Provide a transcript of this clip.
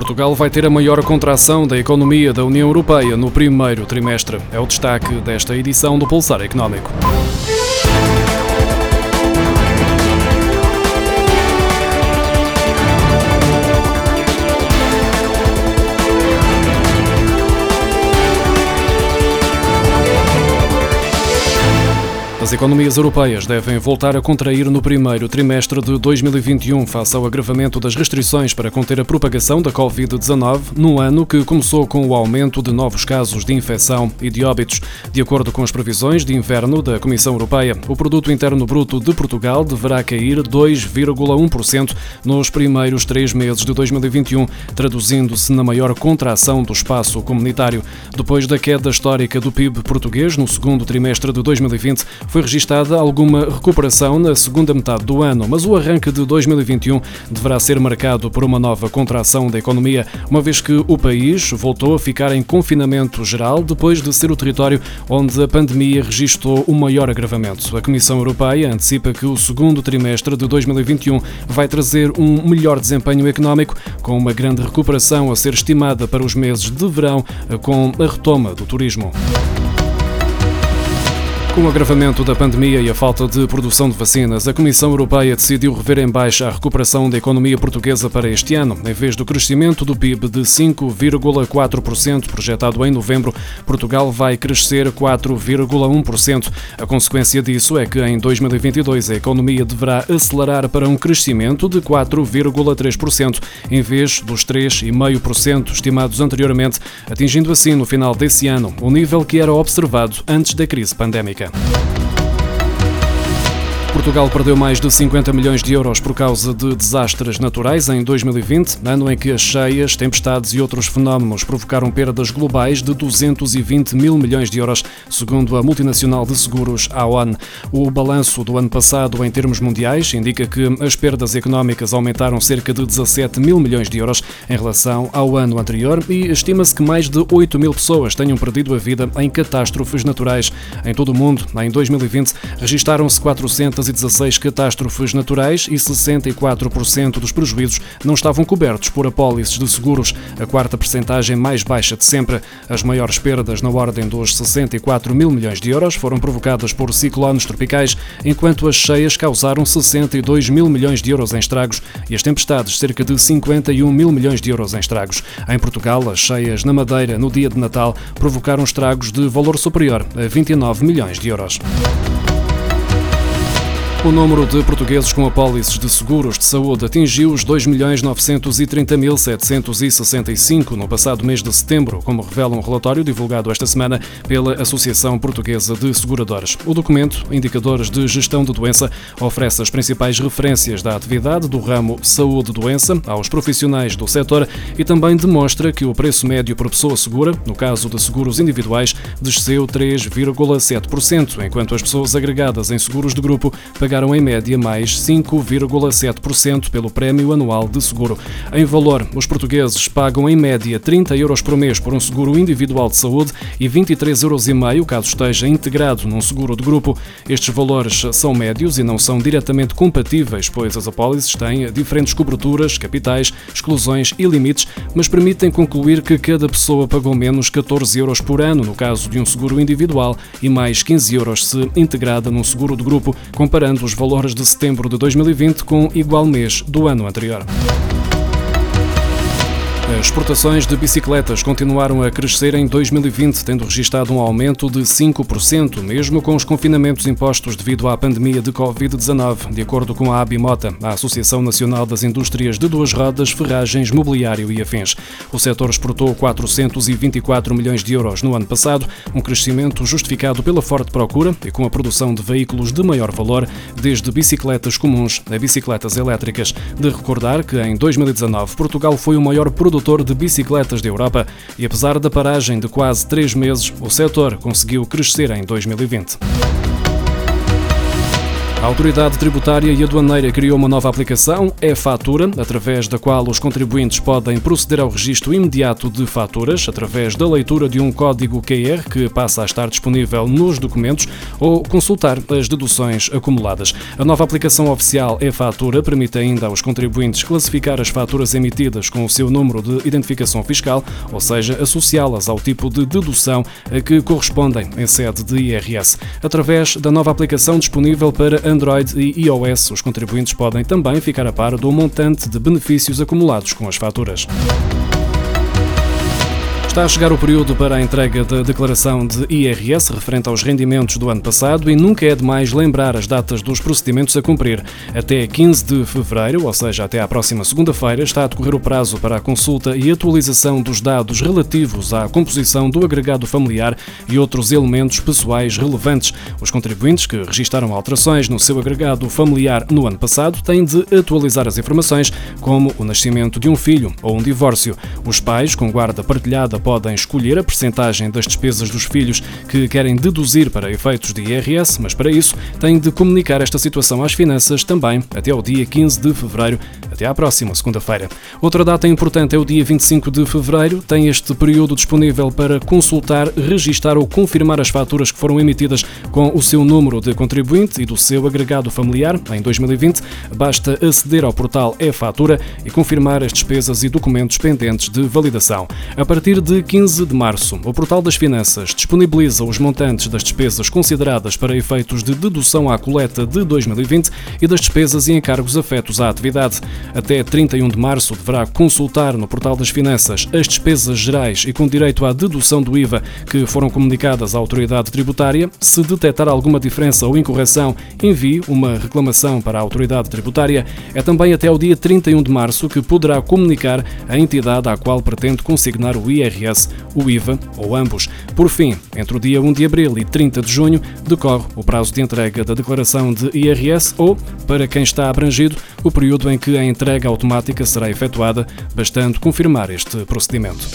Portugal vai ter a maior contração da economia da União Europeia no primeiro trimestre. É o destaque desta edição do Pulsar Económico. As economias europeias devem voltar a contrair no primeiro trimestre de 2021, face ao agravamento das restrições para conter a propagação da Covid-19, num ano que começou com o aumento de novos casos de infecção e de óbitos. De acordo com as previsões de inverno da Comissão Europeia, o produto interno bruto de Portugal deverá cair 2,1% nos primeiros três meses de 2021, traduzindo-se na maior contração do espaço comunitário. Depois da queda histórica do PIB português no segundo trimestre de 2020, foi foi registada alguma recuperação na segunda metade do ano, mas o arranque de 2021 deverá ser marcado por uma nova contração da economia, uma vez que o país voltou a ficar em confinamento geral depois de ser o território onde a pandemia registrou o maior agravamento. A Comissão Europeia antecipa que o segundo trimestre de 2021 vai trazer um melhor desempenho económico, com uma grande recuperação a ser estimada para os meses de verão, com a retoma do turismo. Com o agravamento da pandemia e a falta de produção de vacinas, a Comissão Europeia decidiu rever em baixa a recuperação da economia portuguesa para este ano. Em vez do crescimento do PIB de 5,4% projetado em novembro, Portugal vai crescer 4,1%. A consequência disso é que em 2022 a economia deverá acelerar para um crescimento de 4,3%, em vez dos 3,5% estimados anteriormente, atingindo assim no final desse ano o nível que era observado antes da crise pandémica. Дякую. Portugal perdeu mais de 50 milhões de euros por causa de desastres naturais em 2020, ano em que as cheias, tempestades e outros fenómenos provocaram perdas globais de 220 mil milhões de euros, segundo a multinacional de seguros AON. O balanço do ano passado em termos mundiais indica que as perdas económicas aumentaram cerca de 17 mil milhões de euros em relação ao ano anterior e estima-se que mais de 8 mil pessoas tenham perdido a vida em catástrofes naturais. Em todo o mundo, em 2020, registaram-se 400 216 catástrofes naturais e 64% dos prejuízos não estavam cobertos por apólices de seguros, a quarta percentagem mais baixa de sempre. As maiores perdas, na ordem dos 64 mil milhões de euros, foram provocadas por ciclones tropicais, enquanto as cheias causaram 62 mil milhões de euros em estragos e as tempestades cerca de 51 mil milhões de euros em estragos. Em Portugal, as cheias na Madeira no dia de Natal provocaram estragos de valor superior a 29 milhões de euros. O número de portugueses com apólices de seguros de saúde atingiu os 2.930.765 no passado mês de setembro, como revela um relatório divulgado esta semana pela Associação Portuguesa de Seguradoras. O documento, Indicadores de Gestão de Doença, oferece as principais referências da atividade do ramo saúde-doença aos profissionais do setor e também demonstra que o preço médio por pessoa segura, no caso de seguros individuais, desceu 3,7%, enquanto as pessoas agregadas em seguros de grupo pagaram em média mais 5,7% pelo prémio anual de seguro. Em valor, os portugueses pagam em média 30 euros por mês por um seguro individual de saúde e 23,5 euros caso esteja integrado num seguro de grupo. Estes valores são médios e não são diretamente compatíveis, pois as apólices têm diferentes coberturas, capitais, exclusões e limites, mas permitem concluir que cada pessoa pagou menos 14 euros por ano no caso de um seguro individual e mais 15 euros se integrada num seguro de grupo, comparando os valores de setembro de 2020 com igual mês do ano anterior. As exportações de bicicletas continuaram a crescer em 2020, tendo registrado um aumento de 5%, mesmo com os confinamentos impostos devido à pandemia de Covid-19, de acordo com a Abimota, a Associação Nacional das Indústrias de Duas Rodas, Ferragens, Mobiliário e Afins. O setor exportou 424 milhões de euros no ano passado, um crescimento justificado pela forte procura e com a produção de veículos de maior valor, desde bicicletas comuns a bicicletas elétricas. De recordar que em 2019 Portugal foi o maior produtor produtor de bicicletas da Europa e, apesar da paragem de quase três meses, o setor conseguiu crescer em 2020. A Autoridade Tributária e Aduaneira criou uma nova aplicação, é-Fatura, através da qual os contribuintes podem proceder ao registro imediato de faturas através da leitura de um código QR que passa a estar disponível nos documentos ou consultar as deduções acumuladas. A nova aplicação oficial é-Fatura permite ainda aos contribuintes classificar as faturas emitidas com o seu número de identificação fiscal, ou seja, associá-las ao tipo de dedução a que correspondem em sede de IRS. Através da nova aplicação disponível para Android e iOS, os contribuintes podem também ficar a par do montante de benefícios acumulados com as faturas. Está a chegar o período para a entrega da declaração de IRS referente aos rendimentos do ano passado e nunca é demais lembrar as datas dos procedimentos a cumprir. Até 15 de fevereiro, ou seja, até à próxima segunda-feira, está a decorrer o prazo para a consulta e atualização dos dados relativos à composição do agregado familiar e outros elementos pessoais relevantes. Os contribuintes que registaram alterações no seu agregado familiar no ano passado têm de atualizar as informações, como o nascimento de um filho ou um divórcio. Os pais, com guarda partilhada podem escolher a percentagem das despesas dos filhos que querem deduzir para efeitos de IRS, mas para isso têm de comunicar esta situação às finanças também até ao dia 15 de fevereiro, até à próxima segunda-feira. Outra data importante é o dia 25 de fevereiro. Tem este período disponível para consultar, registar ou confirmar as faturas que foram emitidas com o seu número de contribuinte e do seu agregado familiar em 2020. Basta aceder ao portal e-fatura e confirmar as despesas e documentos pendentes de validação. A partir de de 15 de março, o Portal das Finanças disponibiliza os montantes das despesas consideradas para efeitos de dedução à coleta de 2020 e das despesas e encargos afetos à atividade. Até 31 de março deverá consultar no Portal das Finanças as despesas gerais e com direito à dedução do IVA que foram comunicadas à autoridade tributária. Se detectar alguma diferença ou incorreção, envie uma reclamação para a autoridade tributária. É também até o dia 31 de março que poderá comunicar a entidade à qual pretende consignar o IRS IRS, o IVA ou ambos. Por fim, entre o dia 1 de abril e 30 de junho, decorre o prazo de entrega da declaração de IRS ou, para quem está abrangido, o período em que a entrega automática será efetuada, bastando confirmar este procedimento.